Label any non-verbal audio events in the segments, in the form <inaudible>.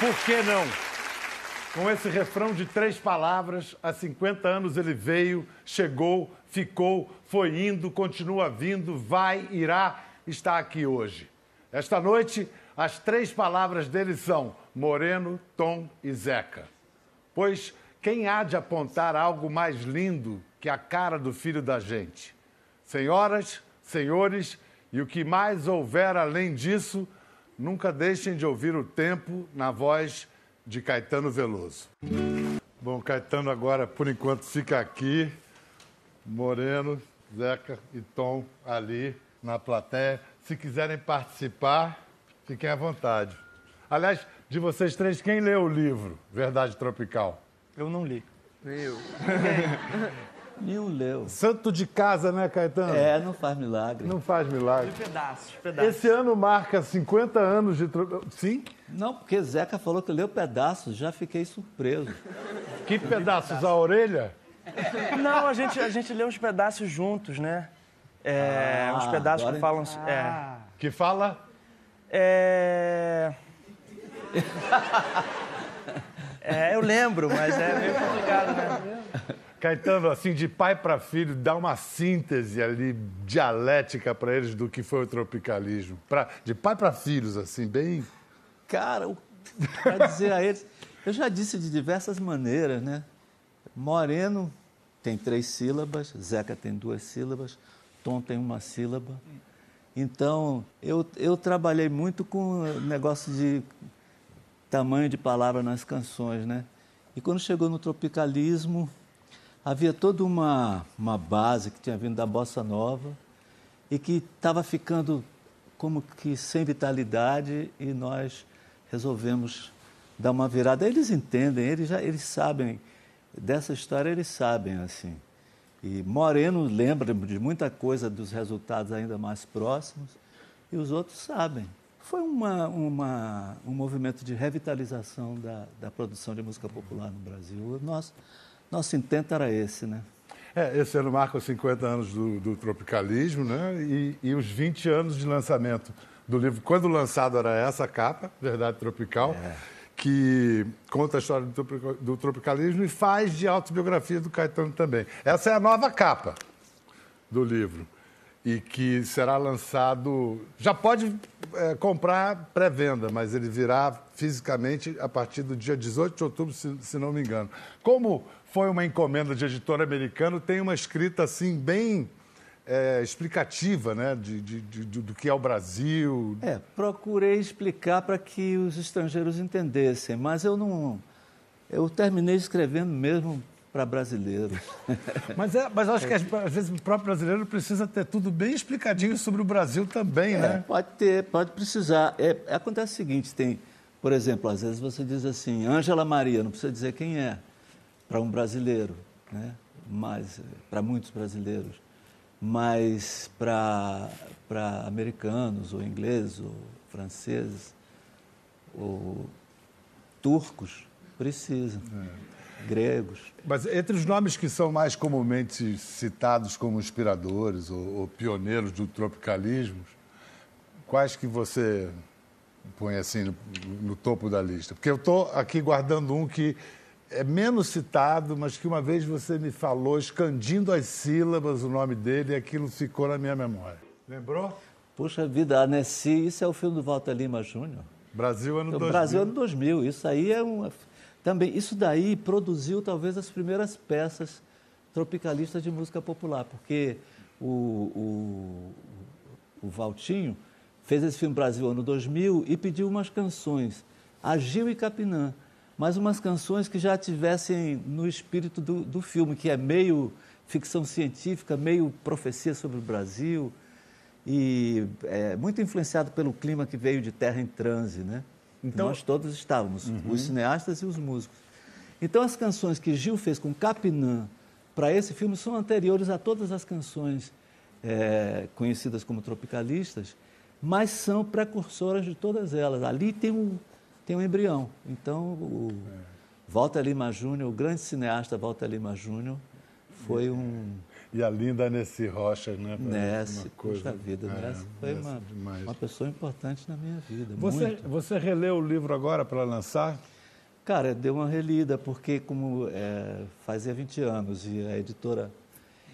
Por que não? Com esse refrão de três palavras, há 50 anos ele veio, chegou, ficou, foi indo, continua vindo, vai, irá, está aqui hoje. Esta noite, as três palavras dele são Moreno, Tom e Zeca. Pois quem há de apontar algo mais lindo que a cara do filho da gente? Senhoras, senhores, e o que mais houver além disso, nunca deixem de ouvir o tempo na voz de Caetano Veloso. Bom, Caetano agora, por enquanto, fica aqui. Moreno, Zeca e Tom ali na plateia. Se quiserem participar, fiquem à vontade. Aliás, de vocês três, quem leu o livro Verdade Tropical? Eu não li. Eu. <laughs> Nenhum leu. Santo de casa, né, Caetano? É, não faz milagre. Não faz milagre. Pedaços, pedaços. Esse ano marca 50 anos de. Sim? Não, porque Zeca falou que leu pedaços, já fiquei surpreso. Que pedaços? A orelha? Não, a gente, a gente lê uns pedaços juntos, né? É, Ah, uns pedaços que falam. É. Que fala? É... <laughs> é, eu lembro, mas é meio complicado, né? Caetano, assim, de pai para filho, dá uma síntese ali dialética para eles do que foi o tropicalismo. Pra, de pai para filhos, assim, bem. Cara, para dizer a eles, eu já disse de diversas maneiras, né? Moreno tem três sílabas, Zeca tem duas sílabas, Tom tem uma sílaba. Então, eu, eu trabalhei muito com negócio de tamanho de palavra nas canções, né? E quando chegou no tropicalismo, havia toda uma, uma base que tinha vindo da bossa nova e que estava ficando como que sem vitalidade e nós resolvemos dar uma virada. Eles entendem, eles já eles sabem dessa história, eles sabem assim. E Moreno lembra de muita coisa dos resultados ainda mais próximos e os outros sabem. Foi uma, uma, um movimento de revitalização da, da produção de música popular no Brasil. O nosso, intento era esse, né? É, esse ano marca os 50 anos do, do tropicalismo, né? E, e os 20 anos de lançamento do livro. Quando lançado era essa capa, Verdade Tropical, que conta a história do, do tropicalismo e faz de autobiografia do Caetano também. Essa é a nova capa do livro. E que será lançado. Já pode é, comprar pré-venda, mas ele virá fisicamente a partir do dia 18 de outubro, se, se não me engano. Como foi uma encomenda de editor americano, tem uma escrita assim bem é, explicativa né, de, de- de- do- do que é o Brasil. É, procurei explicar para que os estrangeiros entendessem, mas eu não. Eu terminei escrevendo mesmo para brasileiros. <laughs> Mas, é, mas acho que às vezes o próprio brasileiro precisa ter tudo bem explicadinho sobre o Brasil também, É, né? pode ter, pode precisar. É, acontece o seguinte, tem, por exemplo, às vezes você diz assim, Ângela Maria, não precisa dizer quem é, para um brasileiro, né? mas para muitos brasileiros. Mas para para americanos, ou ingleses, ou franceses, ou turcos, precisa. Gregos. Mas entre os nomes que são mais comumente citados como inspiradores ou, ou pioneiros do tropicalismo, quais que você põe assim no, no topo da lista? Porque eu estou aqui guardando um que é menos citado, mas que uma vez você me falou, escandindo as sílabas, o nome dele, e aquilo ficou na minha memória. Lembrou? Puxa vida, a Nessie, isso é o filme do Walter Lima Júnior. Brasil, ano O 2000. Brasil ano 2000. Isso aí é uma. Também, isso daí produziu talvez as primeiras peças tropicalistas de música popular, porque o, o, o Valtinho fez esse filme Brasil ano 2000 e pediu umas canções, Agil e Capinã, mas umas canções que já tivessem no espírito do, do filme, que é meio ficção científica, meio profecia sobre o Brasil e é, muito influenciado pelo clima que veio de Terra em Transe, né? Então nós todos estávamos, os cineastas e os músicos. Então as canções que Gil fez com Capinã para esse filme são anteriores a todas as canções é, conhecidas como tropicalistas, mas são precursoras de todas elas. Ali tem um tem um embrião. Então o Walter Lima Júnior, o grande cineasta Walter Lima Júnior, foi um E a linda Nessi Rocha, né? Uma coisa- puxa vida, é, foi uma, demais. uma pessoa importante na minha vida. Você, muito. você releu o livro agora para lançar? Cara, deu uma relida, porque como é, fazia 20 anos e a editora...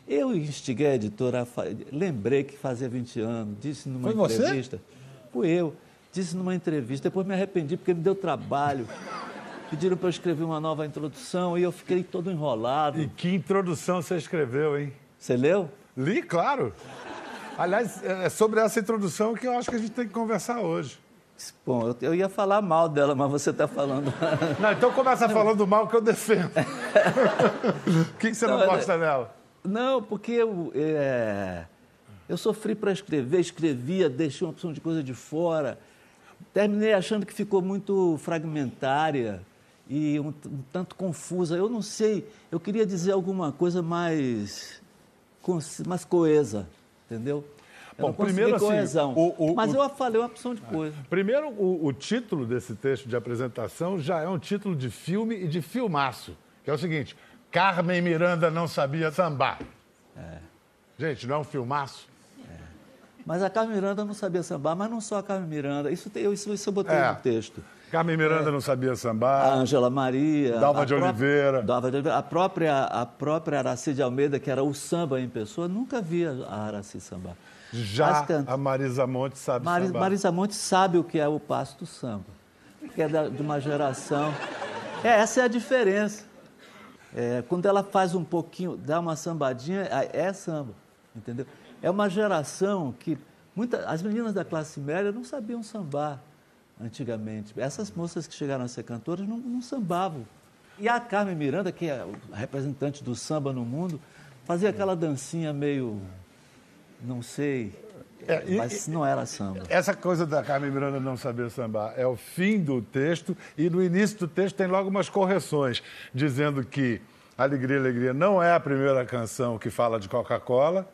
Eu instiguei a editora, fa- lembrei que fazia 20 anos, disse numa Foi você? entrevista... Fui eu, disse numa entrevista, depois me arrependi porque me deu trabalho. <laughs> Pediram para eu escrever uma nova introdução e eu fiquei todo enrolado. E que introdução você escreveu, hein? Você leu? Li, claro. Aliás, é sobre essa introdução que eu acho que a gente tem que conversar hoje. Bom, eu, ia falar mal dela, mas você está falando. <laughs> Não, então começa falando mal que eu defendo. <laughs> O que, que você não Não, gosta dela? Não, porque eu, é, eu sofri para escrever, escrevia, deixei uma opção de coisa de fora. Terminei achando que ficou muito fragmentária e um, um tanto confusa. Eu não sei, eu queria dizer alguma coisa mais, mais coesa, entendeu? Eu Bom, primeiro, assim, coesão. o- o- mas o- eu falei uma opção de coisa. Primeiro, o, título desse texto de apresentação já é um título de filme e de filmaço, que é o seguinte: Carmen Miranda não sabia sambar. Gente, não é um filmaço? Mas a Carmen Miranda não sabia sambar, mas não só a Carmen Miranda. Isso, isso, isso eu botei É. no texto. Carmen Miranda não sabia a sambar. Ângela Maria. Dalva a de Oliveira. Dalva de Oliveira. A própria, a própria Araci de Almeida, que era o samba em pessoa, nunca via a Araci sambar. Já can- a Marisa Monte sabe Mari- sambar. Marisa Monte sabe o que é o passo do samba, que é de uma geração. É, essa é a diferença. É, quando ela faz um pouquinho, dá uma sambadinha, é é samba, entendeu? É uma geração que muita, as meninas da classe média não sabiam sambar antigamente. Essas moças que chegaram a ser cantoras não, não sambavam. E a Carmen Miranda, que é a representante do samba no mundo, fazia aquela dancinha meio, não sei, É, e- mas não era samba. Essa coisa da Carmen Miranda não saber sambar é o fim do texto e no início do texto tem logo umas correções, dizendo que Alegria, Alegria não é a primeira canção que fala de Coca-Cola,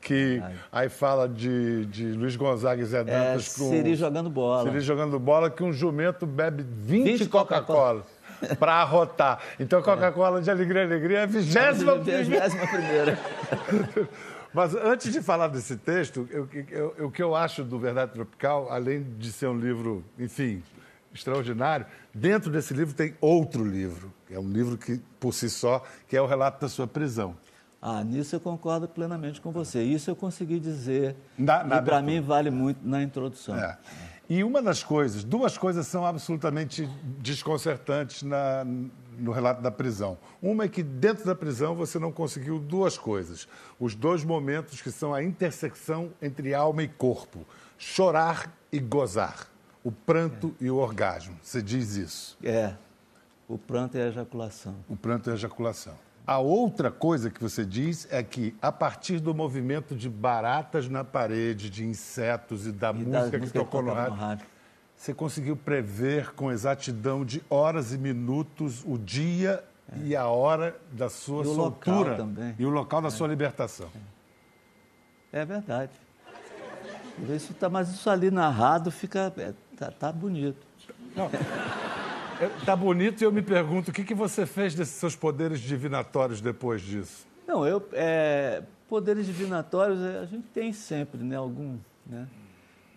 que aí fala de, de Luiz Gonzaga e Zé É, Dantas com... Siri jogando bola. Siri jogando bola, que um jumento bebe 20, 20 Coca-Cola para arrotar. Então, Coca-Cola de Alegria, Alegria é a vigésima primeira. <laughs> Mas antes de falar desse texto, eu- eu- o que eu acho do Verdade Tropical, além de ser um livro, enfim, extraordinário, dentro desse livro tem outro livro. que É um livro que, por si só, que é o relato da sua prisão. Ah, nisso eu concordo plenamente com você. Isso eu consegui dizer. Na- na e para mim vale muito na introdução. É. E uma das coisas, duas coisas são absolutamente desconcertantes na- no relato da prisão. Uma é que dentro da prisão você não conseguiu duas coisas. Os dois momentos que são a intersecção entre alma e corpo. Chorar e gozar. O pranto e o orgasmo. Você diz isso. É. O pranto é a ejaculação. O pranto e a ejaculação. A outra coisa que você diz é que, a partir do movimento de baratas na parede, de insetos e da E música que tocou no rádio, você conseguiu prever com exatidão de horas e minutos o dia e a hora da sua E soltura também. e o local da sua libertação. É verdade. Isso tá, mas isso ali narrado fica. é, tá, tá bonito. <laughs> Está bonito e eu me pergunto o que, que você fez desses seus poderes divinatórios depois disso? Não, eu, é, poderes divinatórios é, a gente tem sempre, né? Algum, né?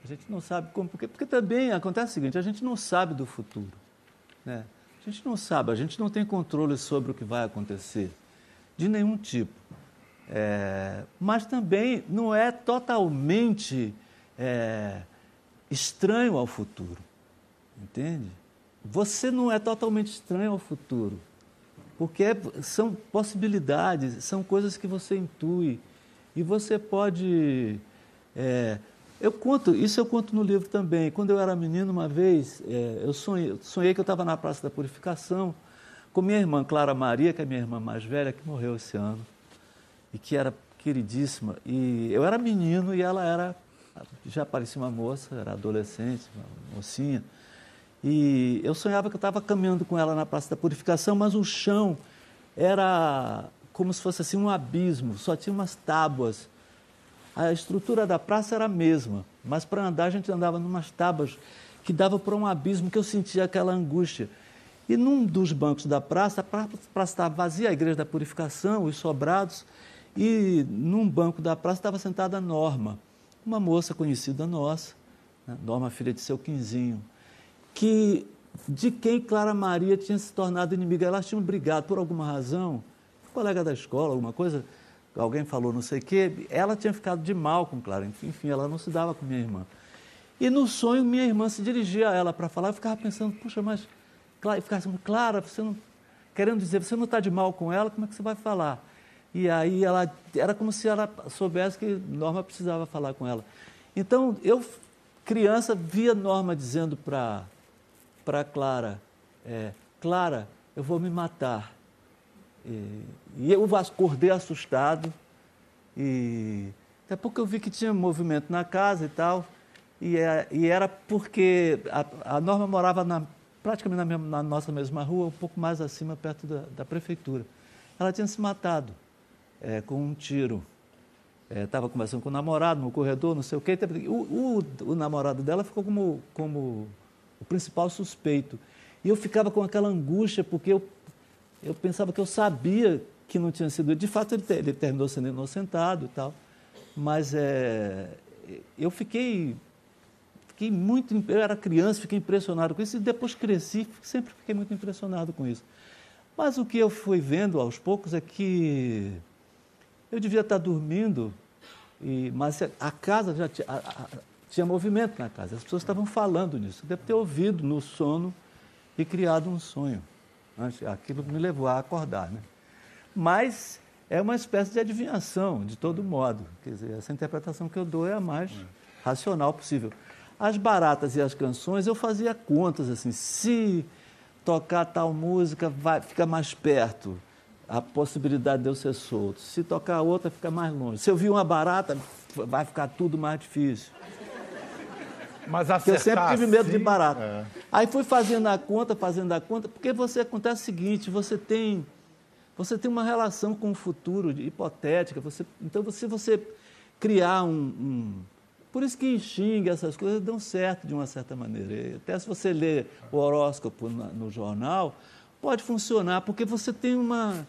A gente não sabe como, porque, porque também acontece o seguinte, a gente não sabe do futuro, né? A gente não sabe, a gente não tem controle sobre o que vai acontecer, de nenhum tipo. É, mas também não é totalmente é, estranho ao futuro, entende? Você não é totalmente estranho ao futuro. Porque é- são possibilidades, são coisas que você intui. E você pode. é, eu conto, isso eu conto no livro também. Quando eu era menino, uma vez, é, eu sonhei, sonhei que eu estava na Praça da Purificação com minha irmã Clara Maria, que é minha irmã mais velha, que morreu esse ano, e que era queridíssima. E eu era menino e ela era. Já parecia uma moça, era adolescente, uma mocinha. E eu sonhava que eu estava caminhando com ela na Praça da Purificação, mas o chão era como se fosse assim um abismo, só tinha umas tábuas. A estrutura da praça era a mesma, mas para andar a gente andava numas tábuas que dava para um abismo que eu sentia aquela angústia. E num dos bancos da praça, a pra- praça estava vazia, a igreja da purificação, os sobrados, E num banco da praça estava sentada a Norma, uma moça conhecida nossa, né? Norma, filha de seu Quinzinho, que de quem Clara Maria tinha se tornado inimiga. Elas tinham brigado por alguma razão, um colega da escola, alguma coisa, alguém falou não sei o quê, ela tinha ficado de mal com Clara, enfim, ela não se dava com minha irmã. E no sonho, minha irmã se dirigia a ela para falar, eu ficava pensando, puxa, mas, Clara, ficava assim, Clara, você não, querendo dizer, você não está de mal com ela, como é que você vai falar? E aí ela, era como se ela soubesse que Norma precisava falar com ela. Então, eu, criança, via Norma dizendo para para Clara, é, Clara, eu vou me matar. E, e eu acordei assustado e até porque eu vi que tinha movimento na casa e tal. E, é, e era porque a, a Norma morava na, praticamente na, mesma, na, nossa mesma rua, um pouco mais acima, perto da, da prefeitura. Ela tinha se matado é, com um tiro. Estava é, conversando com o namorado no corredor, não sei o quê. O, o, o namorado dela ficou como, como o principal suspeito. E eu ficava com aquela angústia, porque eu, eu pensava que eu sabia que não tinha sido. De fato, ele, ele terminou sendo inocentado e tal. Mas é, eu fiquei, fiquei muito. Eu era criança, fiquei impressionado com isso, e depois cresci, sempre fiquei muito impressionado com isso. Mas o que eu fui vendo aos poucos é que eu devia estar dormindo, e, mas a casa já tinha. A, tinha movimento na casa, as pessoas estavam falando nisso. Deve ter ouvido no sono e criado um sonho. Aquilo me levou a acordar. Né? Mas é uma espécie de adivinhação, de todo modo. Quer dizer, essa interpretação que eu dou é a mais racional possível. As baratas e as canções, eu fazia contas assim, se tocar tal música vai, fica mais perto, a possibilidade de eu ser solto. Se tocar outra, fica mais longe. Se eu vi uma barata, vai ficar tudo mais difícil. Mas acertar, eu sempre tive medo assim, de barata. É. Aí fui fazendo a conta, fazendo a conta, porque você acontece o seguinte, você tem você tem uma relação com o futuro hipotética, você, então se você criar um, um por isso que xinga essas coisas dão certo de uma certa maneira. Até se você ler o horóscopo no jornal, pode funcionar, porque você tem uma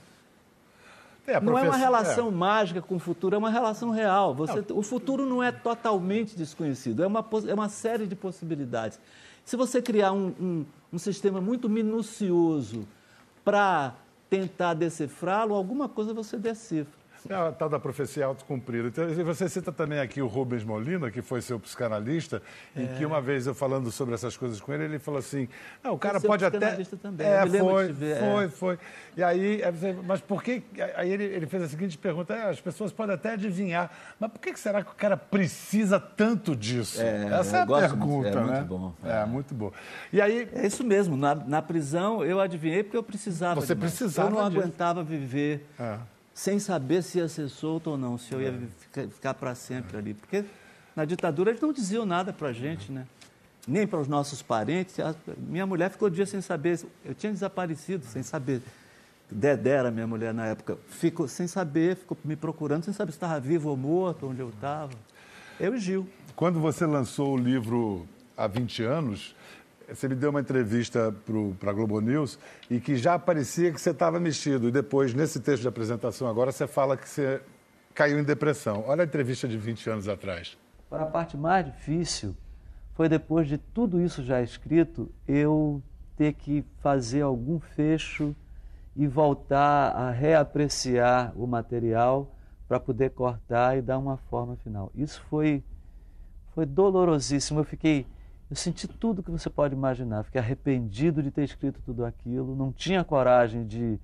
é, não é uma relação é. mágica com o futuro, é uma relação real. Você, o futuro não é totalmente desconhecido, é uma, é uma série de possibilidades. Se você criar um, um, um sistema muito minucioso para tentar decifrá-lo, alguma coisa você decifra. É a tal da profecia autocumprida. Então, você cita também aqui o Rubens Molina, que foi seu psicanalista, é. em que uma vez eu falando sobre essas coisas com ele, ele falou assim: não, o cara pode até. Também. É, foi, ver, foi, é. foi. E aí, mas por que. Aí ele, ele fez a seguinte pergunta: é, as pessoas podem até adivinhar, mas por que será que o cara precisa tanto disso? É, Essa é a pergunta, muito, é, né? Muito bom. É. é, muito bom. E aí. É isso mesmo. Na, na prisão eu adivinhei porque eu precisava. Você demais. precisava. Eu não disso. aguentava viver. É sem saber se ia ser solto ou não, se eu ia é. ficar, ficar para sempre ali. Porque na ditadura eles não diziam nada para a gente, né? nem para os nossos parentes. minha mulher ficou dia sem saber, eu tinha desaparecido sem saber. Dedé era minha mulher na época, ficou sem saber, ficou me procurando, sem saber se estava vivo ou morto, onde eu estava. Eu e Gil. Quando você lançou o livro há 20 anos, você me deu uma entrevista para a Globo News e que já parecia que você estava mexido. E depois, nesse texto de apresentação agora, você fala que você caiu em depressão. Olha a entrevista de 20 anos atrás. Para a parte mais difícil foi depois de tudo isso já escrito, eu ter que fazer algum fecho e voltar a reapreciar o material para poder cortar e dar uma forma final. Isso foi, foi dolorosíssimo. Eu fiquei eu senti tudo que você pode imaginar. Fiquei arrependido de ter escrito tudo aquilo. Não tinha coragem de,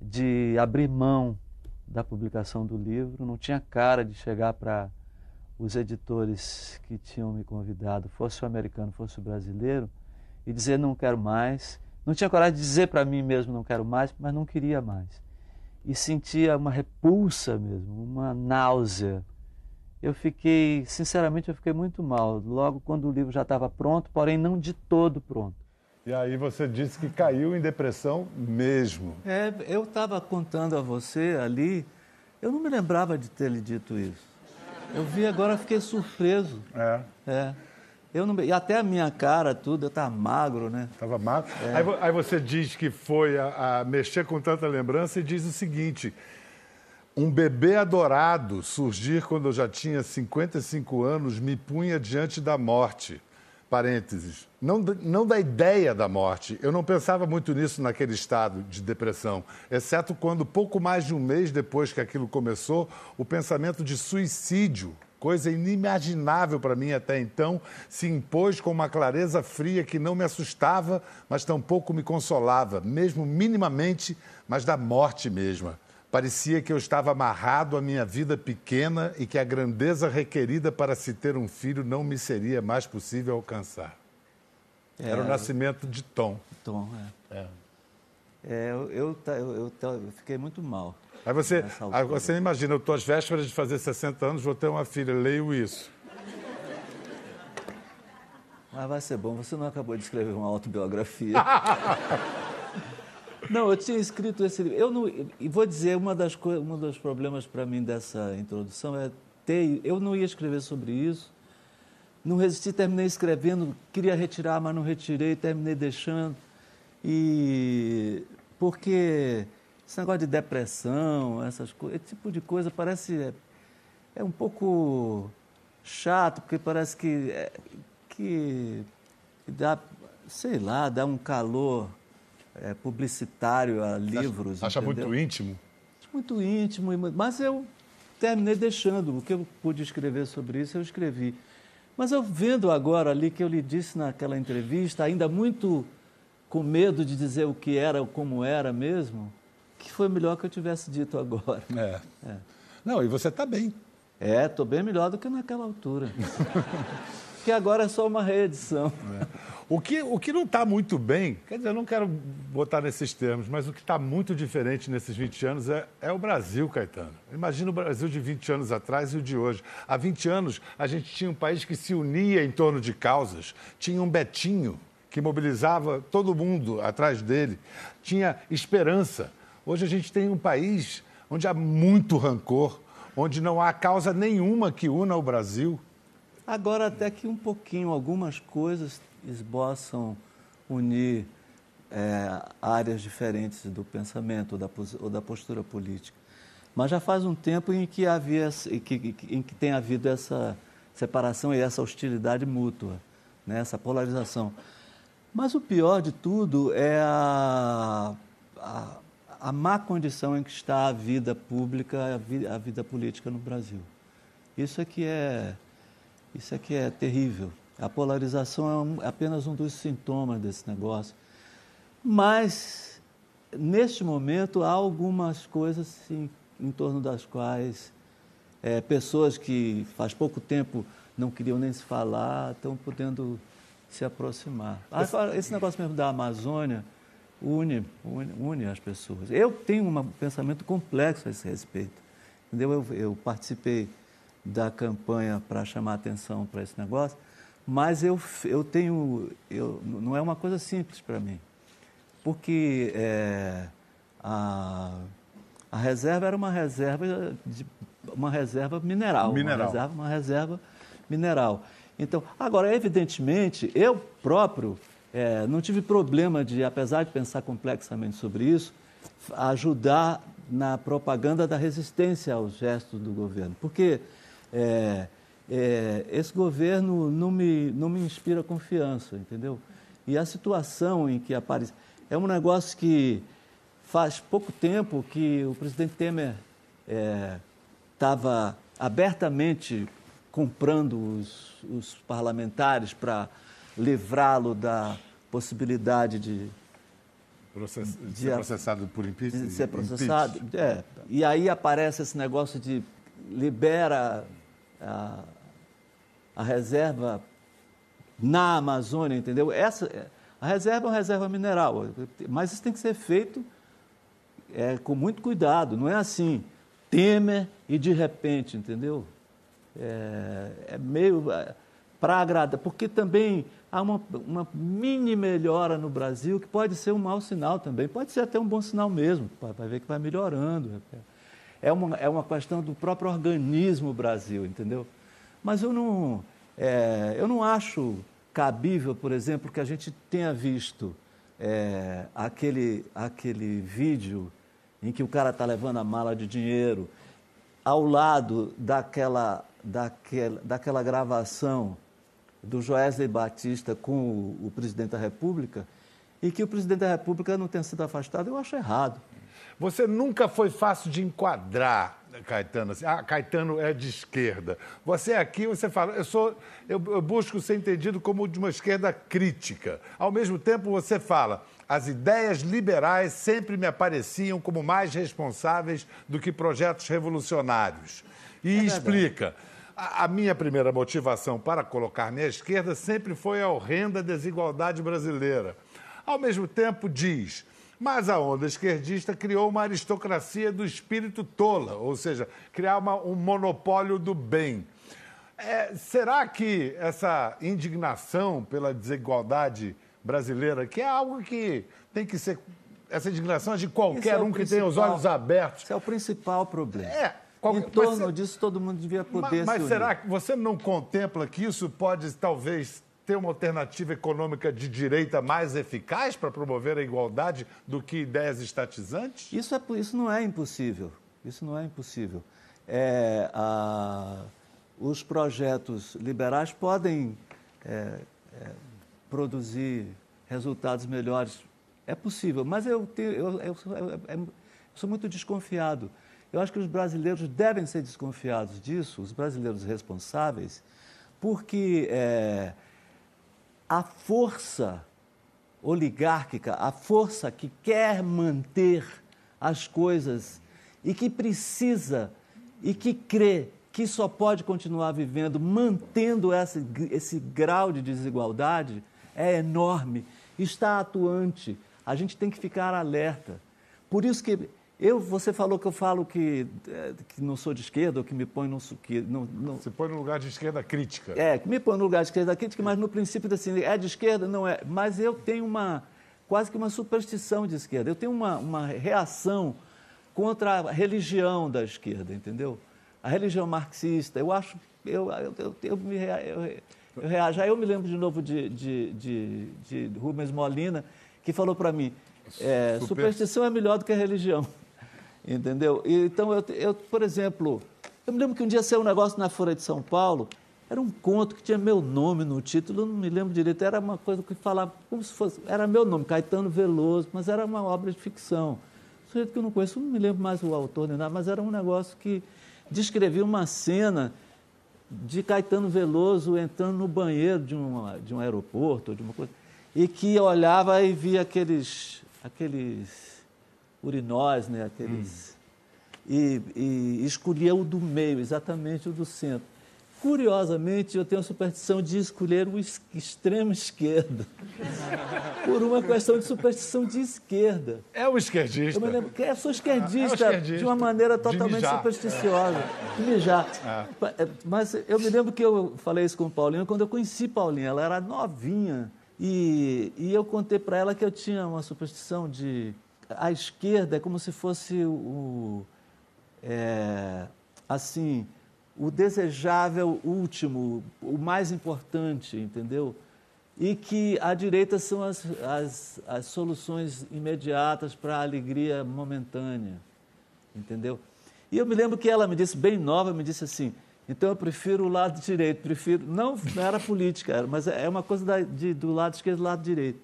de abrir mão da publicação do livro. Não tinha cara de chegar para os editores que tinham me convidado, fosse o americano, fosse o brasileiro, e dizer não quero mais. Não tinha coragem de dizer para mim mesmo não quero mais, mas não queria mais. E sentia uma repulsa mesmo, uma náusea eu fiquei, sinceramente, eu fiquei muito mal. Logo quando o livro já estava pronto, porém não de todo pronto. E aí você disse que caiu em depressão mesmo. É, eu estava contando a você ali, eu não me lembrava de ter lhe dito isso. Eu vi agora, fiquei surpreso. É. É. Eu não, e até a minha cara, tudo, eu estava magro, né? Estava magro. É. Aí, aí, você diz que foi a, a mexer com tanta lembrança e diz o seguinte: Um bebê adorado surgir quando eu já tinha 55 anos me punha diante da morte. Parênteses. Não, não da ideia da morte. Eu não pensava muito nisso naquele estado de depressão, exceto quando, pouco mais de um mês depois que aquilo começou, o pensamento de suicídio, coisa inimaginável para mim até então, se impôs com uma clareza fria que não me assustava, mas tampouco me consolava, mesmo minimamente, mas da morte mesma. Parecia que eu estava amarrado à minha vida pequena e que a grandeza requerida para se ter um filho não me seria mais possível alcançar. É, Era o nascimento de Tom. Tom, é. é. é eu, eu, eu, eu, fiquei muito mal. Aí você, aí você imagina, eu estou às vésperas de fazer 60 anos, vou ter uma filha, leio isso. Mas vai ser bom, você não acabou de escrever uma autobiografia. <laughs> Não, eu tinha escrito esse livro. Eu não, e vou dizer, uma das um dos problemas para mim dessa introdução é ter. Eu não ia escrever sobre isso. Não resisti, terminei escrevendo, queria retirar, mas não retirei, terminei deixando. E porque esse negócio de depressão, essas coisas, esse tipo de coisa parece é, é um pouco chato, porque parece que, é, que dá, sei lá, dá um calor é, publicitário a livros. Acha, acha muito íntimo? Muito íntimo, mas eu terminei deixando. O que eu pude escrever sobre isso, eu escrevi. Mas eu vendo agora ali que eu lhe disse naquela entrevista, ainda muito com medo de dizer o que era, como era mesmo, que foi melhor que eu tivesse dito agora. É. é. Não, e você está bem. É, estou bem melhor do que naquela altura. <laughs> Porque agora é só uma reedição. É. O que, o que não está muito bem, quer dizer, eu não quero botar nesses termos, mas o que está muito diferente nesses 20 anos é, é o Brasil, Caetano. Imagina o Brasil de 20 anos atrás e o de hoje. Há 20 anos, a gente tinha um país que se unia em torno de causas. Tinha um Betinho que mobilizava todo mundo atrás dele. Tinha esperança. Hoje a gente tem um país onde há muito rancor, onde não há causa nenhuma que una o Brasil. Agora, até que um pouquinho, algumas coisas esboçam unir é, áreas diferentes do pensamento ou da, ou da, postura política. Mas já faz um tempo em que, havia, em que, em que tem havido essa separação e essa hostilidade mútua, né? essa polarização. Mas o pior de tudo é a, a, a má condição em que está a vida pública, a vida, a vida política no Brasil. Isso é que é, isso é que é terrível. A polarização é um, apenas um dos sintomas desse negócio. Mas, neste momento, há algumas coisas sim, em torno das quais é, pessoas que faz pouco tempo não queriam nem se falar estão podendo se aproximar. Esse negócio mesmo da Amazônia une, une, une as pessoas. Eu tenho um pensamento complexo a esse respeito. Entendeu? Eu, eu participei da campanha para chamar atenção para esse negócio mas eu, eu tenho. Eu, não é uma coisa simples para mim. Porque é, a, a reserva era uma reserva, de, uma reserva mineral. Mineral. Uma reserva, uma reserva mineral. Então, agora, evidentemente, eu próprio é, não tive problema de, apesar de pensar complexamente sobre isso, ajudar na propaganda da resistência aos gestos do governo. Porque é, é, esse governo não me, não me inspira confiança, entendeu? E a situação em que aparece. É um negócio que faz pouco tempo que o presidente Temer estava é, abertamente comprando os, os parlamentares para livrá-lo da possibilidade de, Process, de ser processado por impeachment. De ser processado. É. E aí aparece esse negócio de libera a, a reserva na Amazônia, entendeu? Essa, a reserva é uma reserva mineral, mas isso tem que ser feito é, com muito cuidado, não é assim, Temer e de repente, entendeu? É, é meio é, para agradar, porque também há uma, uma mini melhora no Brasil que pode ser um mau sinal também, pode ser até um bom sinal mesmo, vai ver que vai melhorando. É uma, é uma questão do próprio organismo Brasil, entendeu? Mas eu não, é, eu não acho cabível, por exemplo, que a gente tenha visto é, aquele, aquele vídeo em que o cara está levando a mala de dinheiro ao lado daquela, daquela, daquela gravação do Joesley Batista com o, o presidente da República e que o presidente da República não tenha sido afastado, eu acho errado. Você nunca foi fácil de enquadrar, Caetano. Assim, ah, Caetano é de esquerda. Você aqui, você fala, eu sou, eu, eu busco ser entendido como de uma esquerda crítica. Ao mesmo tempo, você fala, as ideias liberais sempre me apareciam como mais responsáveis do que projetos revolucionários. E é explica. A, a minha primeira motivação para colocar-me à esquerda sempre foi a horrenda desigualdade brasileira. Ao mesmo tempo, diz mas a onda esquerdista criou uma aristocracia do espírito tola, ou seja, criar uma, um monopólio do bem. É, será que essa indignação pela desigualdade brasileira, que é algo que tem que ser. Essa indignação é de qualquer é um que tem os olhos abertos. Esse é o principal problema. É. Em torno mas, disso, todo mundo devia poder Mas, mas será que você não contempla que isso pode, talvez, ter uma alternativa econômica de direita mais eficaz para promover a igualdade do que ideias estatizantes? Isso, é, isso não é impossível. Isso não é impossível. É, a, os projetos liberais podem é, é, produzir resultados melhores. É possível, mas eu, tenho, eu, eu, eu, eu sou muito desconfiado. Eu acho que os brasileiros devem ser desconfiados disso, os brasileiros responsáveis, porque é, a força oligárquica, a força que quer manter as coisas e que precisa e que crê que só pode continuar vivendo mantendo esse, grau de desigualdade é enorme, está atuante. A gente tem que ficar alerta. Por isso que eu, você falou que eu falo que, eh, que não sou de esquerda, ou que me põe no... Que não, não... Você põe no lugar de esquerda crítica. É, que me põe no lugar de esquerda crítica, mas no princípio, assim, é de esquerda? Não é. Mas eu tenho uma, quase que uma superstição de esquerda. Eu tenho uma, uma reação contra a religião da esquerda, entendeu? A religião marxista. Eu acho... Eu, eu, eu, eu me eu, eu reajo. Aí eu me lembro de novo de, de, de, de Rubens Molina, que falou para mim, é, superstição é melhor do que a religião. Entendeu? Então, eu, eu, por exemplo, eu me lembro que um dia saiu um negócio na Folha de São Paulo, era um conto que tinha meu nome no título, não me lembro direito, era uma coisa que falava como se fosse, era meu nome, Caetano Veloso, mas era uma obra de ficção. Sujeito que eu não conheço, não me lembro mais o autor nem nada, mas era um negócio que descrevia uma cena de Caetano Veloso entrando no banheiro de, uma, de um aeroporto, de uma coisa, e que olhava e via aqueles, aqueles urinóis, né, aqueles. Hum. E, e escolhia o do meio, exatamente o do centro. Curiosamente, eu tenho a superstição de escolher o extremo esquerdo. <laughs> Por uma questão de superstição de esquerda. É o esquerdista. Eu me lembro que eu sou esquerdista, é esquerdista de uma maneira totalmente supersticiosa. É. Mijar. É. Mas eu me lembro que eu falei isso com Paulinha quando eu conheci Paulinha. Ela era novinha. E, e eu contei para ela que eu tinha uma superstição de a esquerda é como se fosse o, é, assim, o desejável último, o mais importante, entendeu? E que a direita são as, as, as soluções imediatas para a alegria momentânea, entendeu? E eu me lembro que ela me disse, bem nova, me disse assim, então eu prefiro o lado direito, prefiro, não, não era política, mas é uma coisa da, de, do lado esquerdo e do lado direito.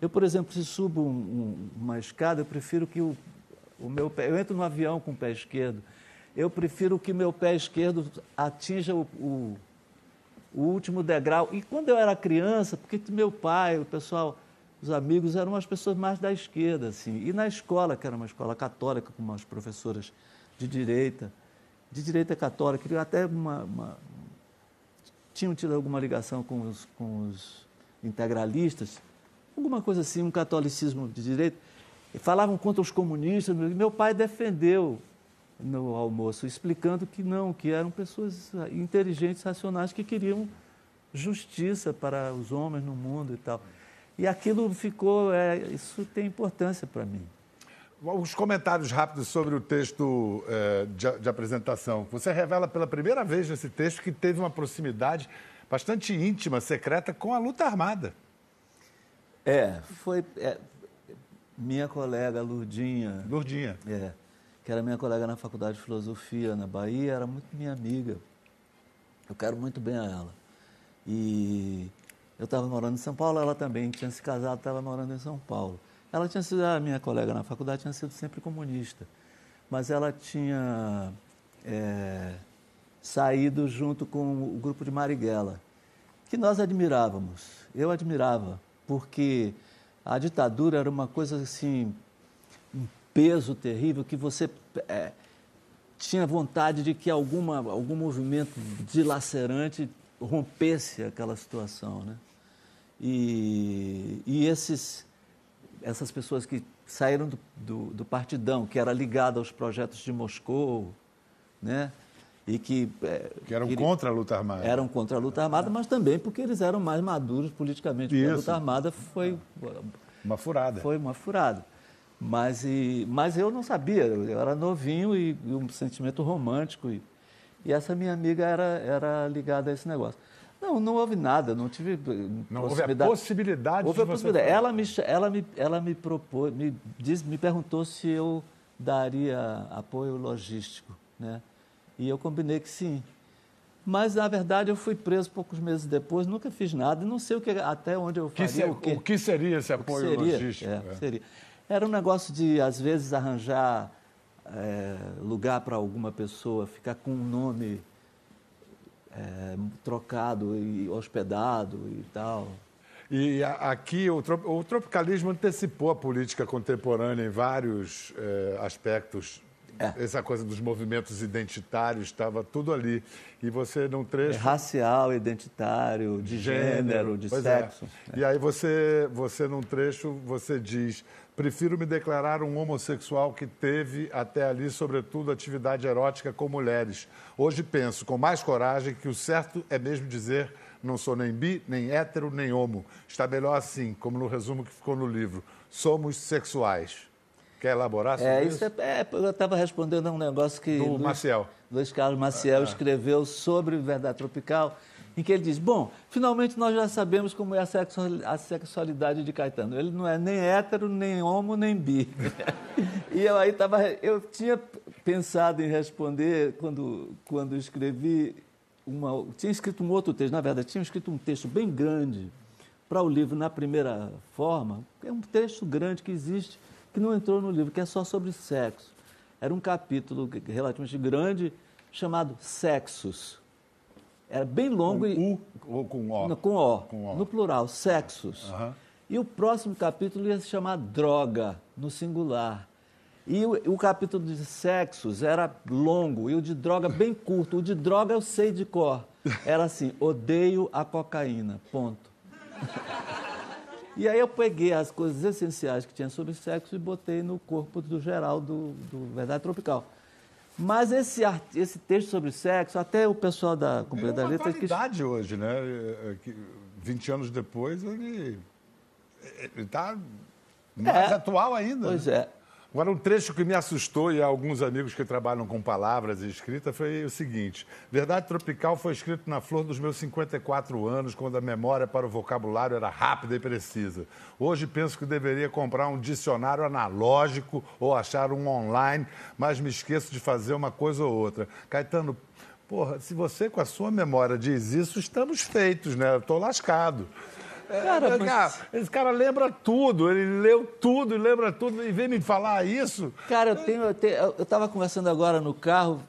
Eu, por exemplo, se subo um, um, uma escada, eu prefiro que o, o meu pé. Eu entro no avião com o pé esquerdo. Eu prefiro que meu pé esquerdo atinja o, o, o último degrau. E quando eu era criança, porque meu pai, o pessoal, os amigos eram as pessoas mais da esquerda, assim. E na escola, que era uma escola católica, com umas professoras de direita, de direita católica, até uma, uma, tinham tido alguma ligação com os, com os integralistas alguma coisa assim, um catolicismo de direita. Falavam contra os comunistas. Meu pai defendeu no almoço, explicando que não, que eram pessoas inteligentes, racionais, que queriam justiça para os homens no mundo e tal. E aquilo ficou, é, isso tem importância para mim. Os comentários rápidos sobre o texto é, de, de, apresentação. Você revela pela primeira vez nesse texto que teve uma proximidade bastante íntima, secreta, com a luta armada. É, foi é, minha colega Lurdinha. Lurdinha. É, que era minha colega na faculdade de filosofia na Bahia, era muito minha amiga. Eu quero muito bem a ela. E eu estava morando em São Paulo, ela também tinha se casado, estava morando em São Paulo. Ela tinha sido, a minha colega na faculdade tinha sido sempre comunista, mas ela tinha é, saído junto com o grupo de Marighella, que nós admirávamos. Eu admirava, porque a ditadura era uma coisa assim, um peso terrível que você é, tinha vontade de que alguma, algum movimento dilacerante rompesse aquela situação, né? E, e esses, essas pessoas que saíram do, do, do, partidão, que era ligado aos projetos de Moscou, né? E que, é, que eram que, contra a luta armada. Eram contra a luta armada, mas também porque eles eram mais maduros politicamente. Porque a luta armada foi. Uma furada. Foi uma furada. Mas, e, mas eu não sabia, eu era novinho e, e um sentimento romântico. E, e essa minha amiga era, era ligada a esse negócio. Não, não houve nada, não tive Não houve a possibilidade houve a possibilidade. Ela me, ela me, ela me propôs, me, diz, me perguntou se eu daria apoio logístico, né? E eu combinei que sim. Mas, na verdade, eu fui preso poucos meses depois, nunca fiz nada, não sei o que, até onde eu faria que o quê. O que seria esse apoio seria, logístico? É, é. Seria. Era um negócio de, às vezes, arranjar é, lugar para alguma pessoa, ficar com um nome é, trocado e hospedado e tal. E aqui o, o, tropicalismo antecipou a política contemporânea em vários é, aspectos. É. Essa coisa dos movimentos identitários estava tudo ali. E você num trecho. É racial, identitário, de gênero, gênero de é. sexo. E aí você, você num trecho, você diz Prefiro me declarar um homossexual que teve até ali, sobretudo, atividade erótica com mulheres. Hoje penso com mais coragem que o certo é mesmo dizer não sou nem bi, nem hétero, nem homo. Está melhor assim, como no resumo que ficou no livro. Somos sexuais. Quer elaborar sobre é, isso? isso é, é, eu estava respondendo a um negócio que... Do Luiz, Maciel. Luiz Carlos Maciel ah, escreveu sobre Verdade Tropical em que ele diz: Bom, finalmente nós já sabemos como é a sexualidade de Caetano. Ele não é nem hétero, nem homo, nem bi. <laughs> e eu aí estava. Eu tinha pensado em responder quando, quando escrevi. Uma, tinha escrito um outro texto, na verdade, tinha escrito um texto bem grande para o livro na primeira forma. É um texto grande que existe, que não entrou no livro, que é só sobre sexo. Era um capítulo relativamente grande chamado Sexos era bem longo. Com e, U ou com O? No, com, o, com o, no plural, sexos. Uhum. E o próximo capítulo ia se chamar Droga, no singular. E o, o, capítulo de sexos era longo e o de droga bem curto. O de droga eu sei de cor. Era assim: odeio a cocaína. Ponto. <laughs> e aí eu peguei as coisas essenciais que tinha sobre sexo e botei no corpo do geral do, do Verdade Tropical. Mas esse, esse texto sobre sexo, até o pessoal da Comunidade da Letra... É uma hoje, né? 20 anos depois, ele está mais é, atual ainda. Pois né? é. Agora, um trecho que me assustou e alguns amigos que trabalham com palavras e escrita foi o seguinte: Verdade Tropical foi escrito na flor dos meus 54 anos, quando a memória para o vocabulário era rápida e precisa. Hoje penso que deveria comprar um dicionário analógico ou achar um online, mas me esqueço de fazer uma coisa ou outra. Caetano, porra, se você com a sua memória diz isso, estamos feitos, né? Estou lascado. Cara, mas... cara, esse cara lembra tudo, ele leu tudo, lembra tudo, e vem me falar isso. Cara, eu tenho, eu estava conversando agora no carro,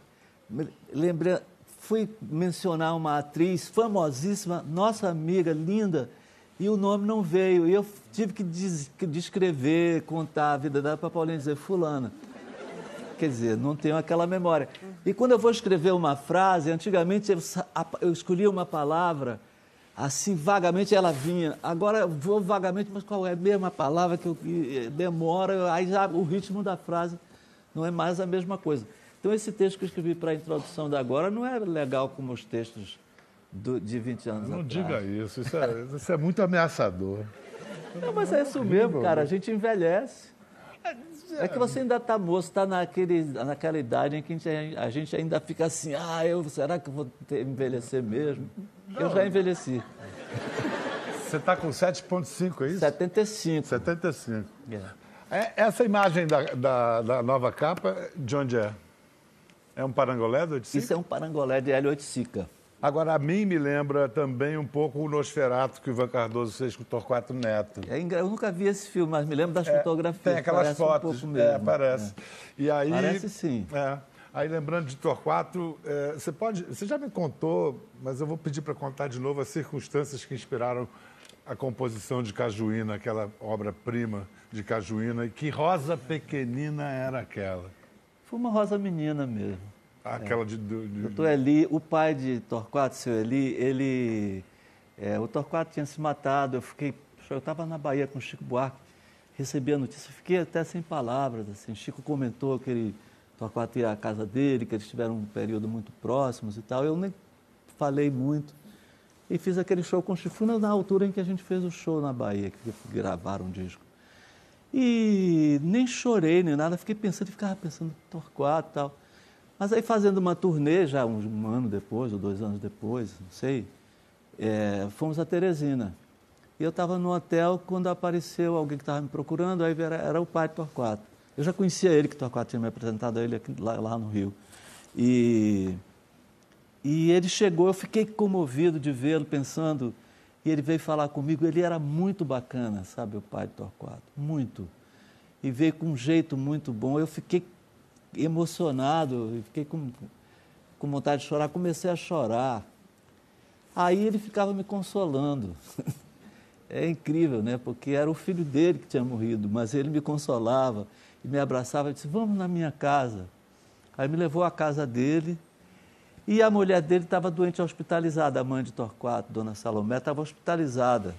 lembrei, fui mencionar uma atriz famosíssima, nossa amiga, linda, e o nome não veio. E eu tive que descrever, contar a vida dela para Paulinha dizer, fulana. Quer dizer, não tenho aquela memória. E quando eu vou escrever uma frase, antigamente eu, eu escolhia uma palavra assim vagamente ela vinha. Agora vou vagamente, mas qual é a mesma palavra que eu que demora, aí já o ritmo da frase não é mais a mesma coisa. Então esse texto que eu escrevi para a introdução da agora não é legal como os textos do, de 20 anos não atrás. Não diga isso, isso é, isso é muito ameaçador. Não, mas é isso mesmo, cara, a gente envelhece. É que você ainda está moço, está naquela idade em que a gente, a gente, ainda fica assim, ah, eu, será que eu vou ter, envelhecer mesmo? Não. Eu já envelheci. Você está com 7,5, é isso? 75. 75. É. É, essa imagem da, da, da nova capa, de onde é? É um parangolé do Oiticica? Isso é um parangolé de Hélio Oiticica. Agora, a mim me lembra também um pouco o Nosferato que o Ivan Cardoso fez com o Torquato Neto. É Eu nunca vi esse filme, mas me lembro das fotografias. Tem aquelas Parece um fotos, pouco é, mesmo. parece. E aí, Parece sim. É. Aí lembrando de Torquato, é, você pode, você já me contou, mas eu vou pedir para contar de novo as circunstâncias que inspiraram a composição de Cajuína, aquela obra-prima de Cajuína, e que rosa pequenina era aquela? Foi uma rosa menina mesmo. Aquela de, do- de- Doutor Eli, o pai de Torquato, seu Eli, ele. é, o Torquato tinha se matado, eu fiquei. Eu estava na Bahia com o Chico Buarque, recebi a notícia, fiquei até sem palavras. Assim. Chico comentou que ele, Torquato ia à casa dele, que eles tiveram um período muito próximos e tal. Eu nem falei muito. E fiz aquele show com o Chico. Foi na altura em que a gente fez o show na Bahia, que gravaram um disco. E nem chorei nem nada, fiquei pensando, ficava pensando Torquato e tal. Mas aí fazendo uma turnê, já um, um ano depois, ou dois anos depois, não sei, é, fomos a Teresina. E eu estava no hotel quando apareceu alguém que estava me procurando, aí era, era o pai de Torquato. Eu já conhecia ele, que Torquato tinha me apresentado a ele aqui, lá, lá no Rio. E, e ele chegou, eu fiquei comovido de vê-lo, pensando, e ele veio falar comigo, ele era muito bacana, sabe, o pai de Torquato, muito. E veio com um jeito muito bom, eu fiquei emocionado, fiquei com, com vontade de chorar, comecei a chorar. Aí ele ficava me consolando. <laughs> É incrível, né? Porque era o filho dele que tinha morrido, mas ele me consolava e me abraçava e disse: Vamos na minha casa. Aí me levou à casa dele e a mulher dele estava doente hospitalizada, a mãe de Torquato, dona Salomé, estava hospitalizada.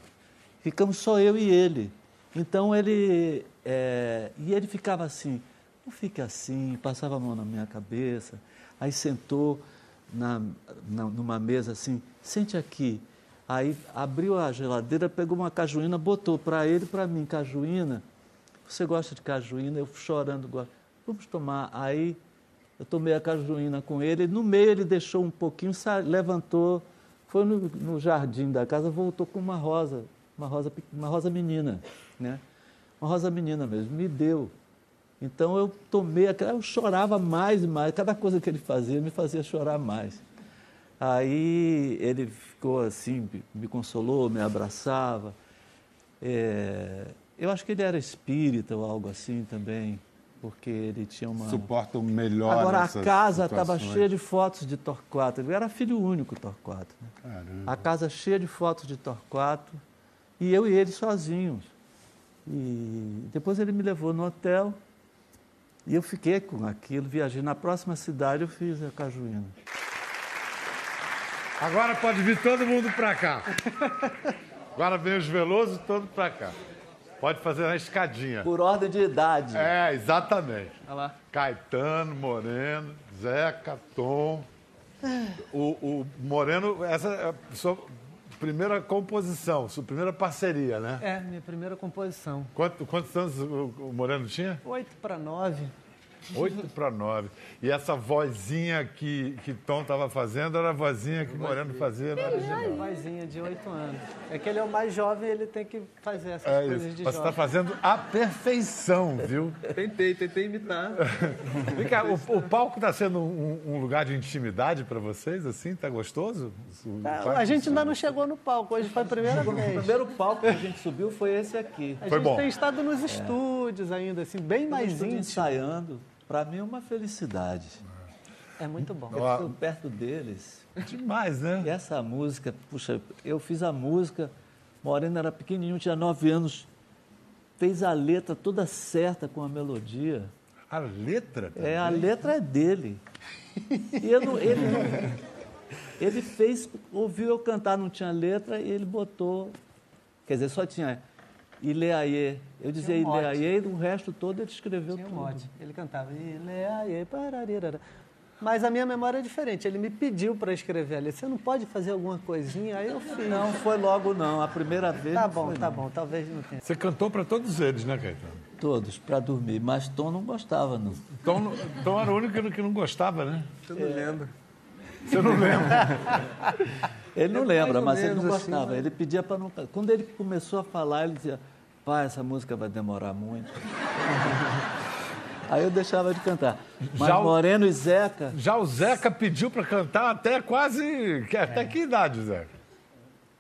Ficamos só eu e ele. Então ele. é, e ele ficava assim: Não fique assim, passava a mão na minha cabeça. Aí sentou na, na- numa mesa assim: Sente aqui. Aí abriu a geladeira, pegou uma cajuína, botou para ele e para mim cajuína. Você gosta de cajuína? Eu chorando, gosto. Vamos tomar. Aí eu tomei a cajuína com ele. No meio ele deixou um pouquinho, levantou, foi no, no jardim da casa, voltou com uma rosa, uma rosa, uma rosa menina, né? Uma rosa menina mesmo, me deu. Então eu tomei, eu chorava mais e mais. Cada coisa que ele fazia me fazia chorar mais. Aí ele ficou assim, me- consolou, me abraçava. É, eu acho que ele era espírita ou algo assim também, porque ele tinha uma. suportam melhor Agora a casa estava cheia de fotos de Torquato. Ele era filho único, Torquato. né? Caramba. A casa cheia de fotos de Torquato e eu e ele sozinhos. E depois ele me levou no hotel e eu fiquei com aquilo, viajei. Na próxima cidade eu fiz a cajuína. Agora pode vir todo mundo para cá. Agora vem os Veloso todo para cá. Pode fazer na escadinha. Por ordem de idade. É, exatamente. Olha lá. Caetano, Moreno, Zeca, Tom. O, o Moreno, essa é a sua primeira composição, sua primeira parceria, né? É, minha primeira composição. Quanto- quantos anos o, o Moreno tinha? Oito para nove. Oito para nove. E essa vozinha que, que Tom estava fazendo era a vozinha que Moreno fazia na original. Vozinha de oito anos. É que ele é o mais jovem, ele tem que fazer essas É coisas isso. de Você está jovem. fazendo a perfeição, viu? Tentei, tentei imitar. <laughs> Vem cá, o, o palco está sendo um, um lugar de intimidade para vocês, assim? Tá gostoso? O palco- A gente ainda não chegou no palco, hoje foi a primeira O vez. primeiro palco que a gente subiu foi esse aqui. A Foi gente bom. tem estado nos estúdios ainda, assim, bem mais íntimo. ensaiando. Para mim é uma felicidade. É muito bom. Eu estou perto deles. Demais, né? E essa música, puxa, eu fiz a música, Morena era pequenininho, tinha nove anos, fez a letra toda certa com a melodia. A letra? É, a letra é dele. E eu não- ele, não- ele fez, ouviu eu cantar, não tinha letra, e ele botou, quer dizer, só tinha Ileaie. Eu dizia um. Ileaie, e o resto todo ele escreveu Tinha um tudo. mote. Ele cantava. "Ileaie, pararirara". Mas a minha memória é diferente. Ele me pediu para escrever ali. Você não pode fazer alguma coisinha? Aí eu fiz. Não foi logo não, a primeira vez Tá bom, foi, tá não. bom. Talvez não tenha. Você cantou para todos eles, né, Caetano? Todos, para dormir, mas Tom não gostava, não. Tom, Tom era o único que não- que não gostava, né? Eu não lembro. Você não lembra? <laughs> Ele não É lembra, mas ele não assim, gostava. mas- Ele pedia para não. Quando ele começou a falar, ele dizia: pai, essa música vai demorar muito. Aí eu deixava de cantar. Mas Já o- Moreno e Zeca, Já o Zeca pediu pra cantar até quase. Até que idade, Zeca?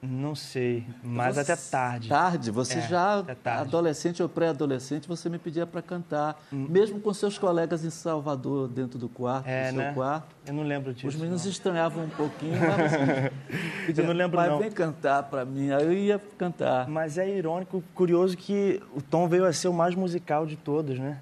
Não sei, mas até tarde. tarde, você É, já, adolescente ou pré-adolescente, você me pedia para cantar. Mesmo com seus colegas em Salvador, dentro do quarto, É, no seu né? quarto. Eu não lembro disso. Os meninos não. estranhavam um pouquinho, mas você <laughs> pedia, Eu não lembro, "Pai, não. vem cantar para mim. Aí eu ia cantar. Mas é irônico, curioso que o Tom veio a ser o mais musical de todos, né?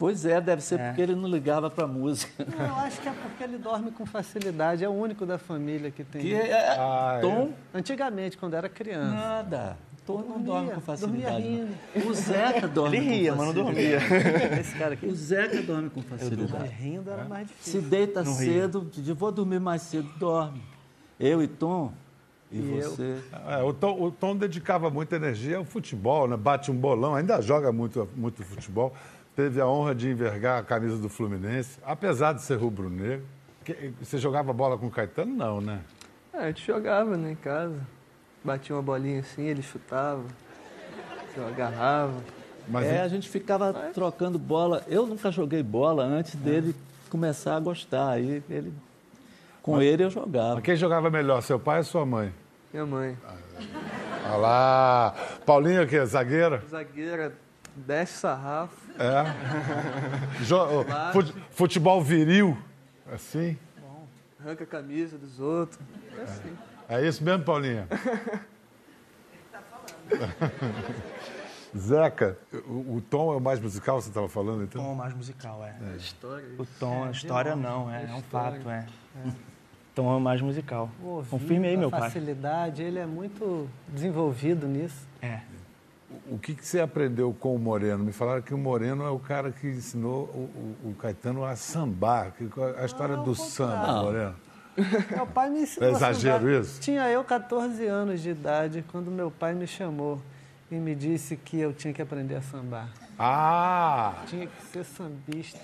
Pois é, deve ser É. porque ele não ligava para música. Não, eu acho que é porque ele dorme com facilidade. É o único da família que tem. Que é, Ah, é. Tom, Antigamente, quando era criança. nada. Tom não dorme com dormia facilidade. rindo. não. O Zeca dorme Ele com ria, mas não dormia. Esse cara aqui O Zeca dorme com facilidade. mas rindo era mais Se difícil. deita Não ria. cedo, diz, vou dormir mais cedo, dorme. Eu e Tom, e, E eu. você. É, o, Tom, o Tom dedicava muita energia ao futebol, né? Bate um bolão, ainda joga muito, muito futebol. Teve a honra de envergar a camisa do Fluminense, apesar de ser rubro-negro. Você jogava bola com o Caetano? Não, né? É, a gente jogava, né, em casa. Batia uma bolinha assim, ele chutava, eu agarrava. Mas É, a gente ficava trocando bola. Eu nunca joguei bola antes dele começar a gostar. Aí ele, com ele eu jogava. mas quem jogava melhor, seu pai ou sua mãe? Minha mãe, Olha lá. Paulinho, o quê? Zagueira? zagueira, desce sarrafo. É. Futebol viril, assim. arranca a camisa dos outros. É assim. É isso mesmo, Paulinha? Zeca, o, o Tom é o mais musical, você estava falando, O então? Tom é o mais musical, é. História. O Tom, a história não, é, é um fato, é. O Tom é o mais musical. Ouvido, Confirme aí, a meu pai. facilidade, ele é muito desenvolvido nisso. É. O que, que você aprendeu com o Moreno? Me falaram que o Moreno é o cara que ensinou o, o- o Caetano a sambar. Que- A história do samba, Não. Moreno. Meu pai me ensinou É a exagero sambar. isso? Tinha eu 14 anos de idade quando meu pai me chamou e me disse que eu tinha que aprender a sambar. Ah! Tinha que ser sambista.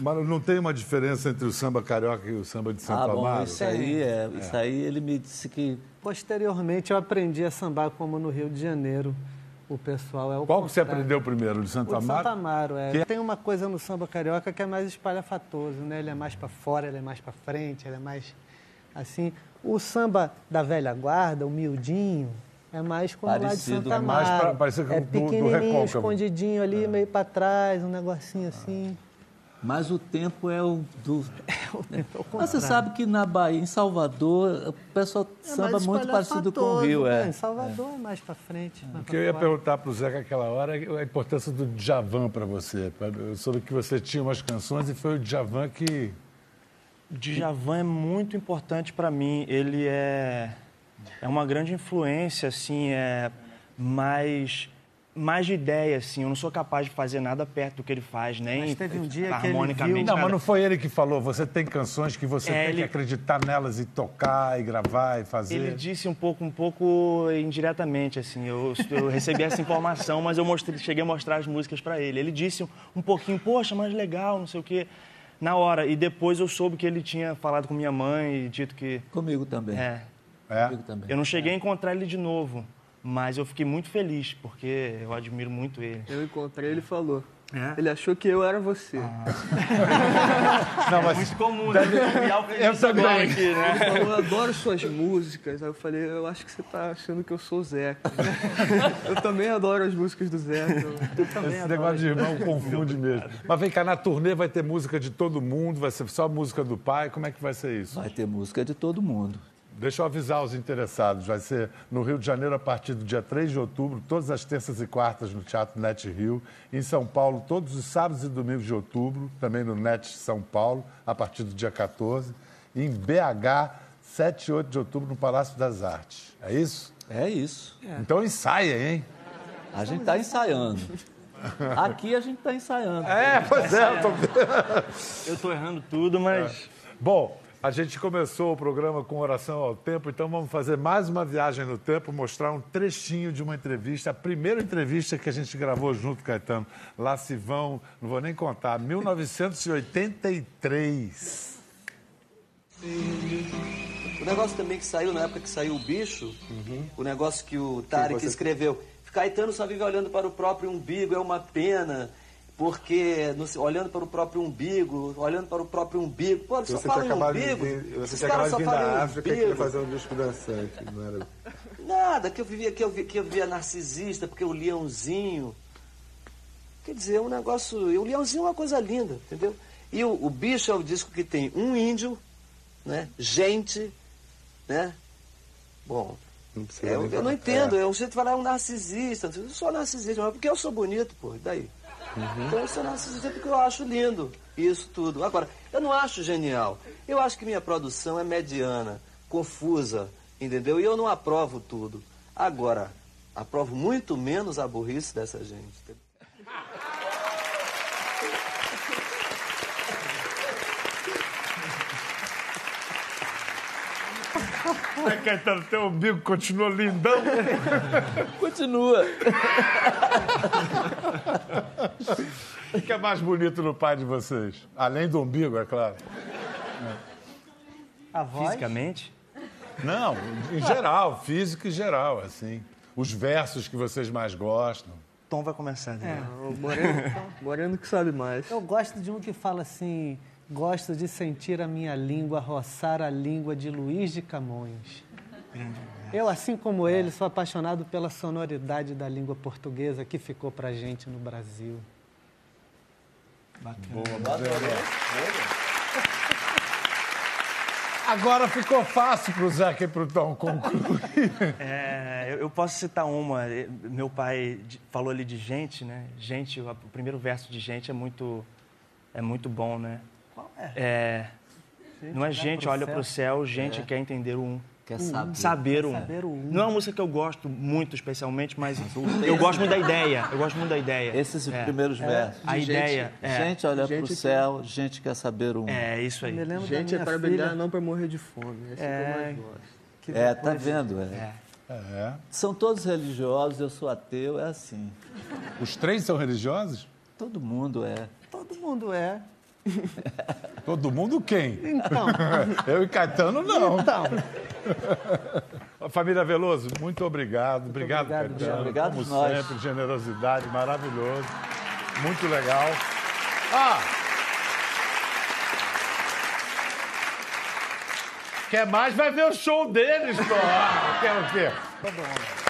Mas não tem uma diferença entre o samba carioca e o samba de Santo Ah, bom, Amaro? isso aí é, Isso aí ele me disse que. Posteriormente, eu aprendi a sambar como no Rio de Janeiro. O pessoal é o Qual que você aprendeu primeiro? De Santo O de Amaro? Santo Amaro, é. Que- Tem uma coisa no samba carioca que é mais espalhafatoso, né? Ele é mais para fora, ele é mais para frente, ele é mais assim. O samba da velha guarda, o miudinho, é mais como lá de Parecido, Santo é Amaro. mais pra- parecido com é o do- do pequenininho, Recôncavo. escondidinho ali, meio para trás, um negocinho assim. Mas o tempo é o do. É o Mas você sabe que na Bahia, em Salvador, o pessoal É samba muito parecido com o Rio. né? É. Em Salvador é, mais para frente. O que eu ia perguntar para o Zeca aquela hora é a importância do Djavan para você. Eu soube que você tinha umas canções e foi o Djavan que... O Djavan é muito importante para mim. Ele é, é uma grande influência, assim, é mais, mais de ideia, assim. Eu não sou capaz de fazer nada perto do que ele faz, nem Mas teve um dia que ele harmonicamente. viu- Não, mas não foi ele que falou. Você tem canções que você É, tem que ele- acreditar nelas e tocar e gravar e fazer. Ele disse um pouco, um pouco indiretamente, assim. Eu, eu recebi essa informação, mas eu mostrei, cheguei a mostrar as músicas para ele. Ele disse um pouquinho, poxa, mas legal, não sei o quê, na hora. E depois eu soube que ele tinha falado com minha mãe e dito que. Comigo também. É, É? Comigo também. eu não cheguei a encontrar ele de novo, mas eu fiquei muito feliz, porque eu admiro muito ele. Eu encontrei ele e falou. É? Ele achou que eu era você. <laughs> Não, mas Muito comum, né? Eu também. aqui, né? Ele falou, eu adoro suas músicas. Aí eu falei, eu acho que você tá achando que eu sou o Zeca. <laughs> eu também adoro as músicas do Zeca. esse negócio de irmão confunde mesmo. Mas vem cá, na turnê vai ter música de todo mundo, vai ser só música do pai. Como é que vai ser isso? Vai ter música de todo mundo. Deixa eu avisar os interessados. Vai ser no Rio de Janeiro a partir do dia 3 de outubro, todas as terças e quartas no Teatro Net Rio. Em São Paulo, todos os sábados e domingos de outubro, também no Net São Paulo, a partir do dia 14. E em BH, 7 e 8 de outubro, no Palácio das Artes. É isso? É isso. Então ensaia, hein? A gente está ensaiando. Aqui a gente está ensaiando. É, pois é. Eu tô... Eu tô errando tudo, mas. Bom, a gente começou o programa com oração ao tempo, então vamos fazer mais uma viagem no tempo, mostrar um trechinho de uma entrevista, a primeira entrevista que a gente gravou junto, Caetano. Lá se vão, não vou nem contar, 1983. O negócio também que saiu na época que saiu o bicho, o negócio que o Tarek escreveu. Caetano só vive olhando para o próprio umbigo, é uma pena. Porque no- olhando para o próprio umbigo, olhando para o próprio umbigo. Pô, só Você fala em de umbigo. vir, você tinha acabado só de vir falam da África e queria umbigo. fazer um disco dançante, não era? Nada, que eu vivia, que eu, vi- que eu via narcisista, porque o leãozinho. Quer dizer, é um negócio. E o leãozinho é uma coisa linda, entendeu? E o, o bicho é o disco que tem um índio, né? Gente, né? Bom. Não é, eu, eu não entendo, É. jeito de falar é um narcisista. Eu sou narcisista, mas porque eu sou bonito, pô, e daí? Uhum. Então eu sou narcisista porque eu acho lindo isso tudo. Agora, eu não acho genial. Eu acho que minha produção é mediana, confusa, entendeu? E eu não aprovo tudo. Agora, aprovo muito menos a burrice dessa gente. entendeu? Né, Caetano, teu umbigo continua lindão. Continua. O que é mais bonito no pai de vocês? Além do umbigo, é claro. A voz. Fisicamente? Não, em geral, físico e geral, assim. Os versos que vocês mais gostam. Tom vai começar. É. Né? O Moreno, Moreno que sabe mais. Eu gosto de um que fala assim: gosto de sentir a minha língua roçar a língua de Luiz de Camões. Eu, assim como ele, sou apaixonado pela sonoridade da língua portuguesa que ficou pra gente no Brasil. Agora ficou fácil pro Zeca e pro Tom concluir. <laughs> É, eu, eu posso citar uma. Eh, Meu pai falou ali de gente, né? Gente, o, o primeiro verso de gente é muito, é muito bom, né? É? É, não é olhar gente olha céu. pro céu, gente quer entender o um. Quer saber? Saber o um. saber o um. Não é uma música que eu gosto muito especialmente, mas eu gosto muito da ideia. Eu gosto muito da ideia. Esses É. primeiros versos. A ideia é, Gente olha Gente pro que- céu, gente quer saber o um. é isso aí. Gente é para filha, não para morrer de fome. Esse é, que É. eu mais gosto. que É, tá vendo? É. É. São todos religiosos, eu sou ateu, é assim. Os três são religiosos? Todo mundo é. Todo mundo é. <laughs> Todo mundo quem? Então, <laughs> Eu e Caetano, não. então. <laughs> Família Veloso, muito obrigado. obrigado, obrigado, Caetano. Obrigado Como nós. sempre, generosidade, maravilhoso. Muito legal. Ah! Quer mais? Vai ver o show deles, pô. Ah, Quer o quê?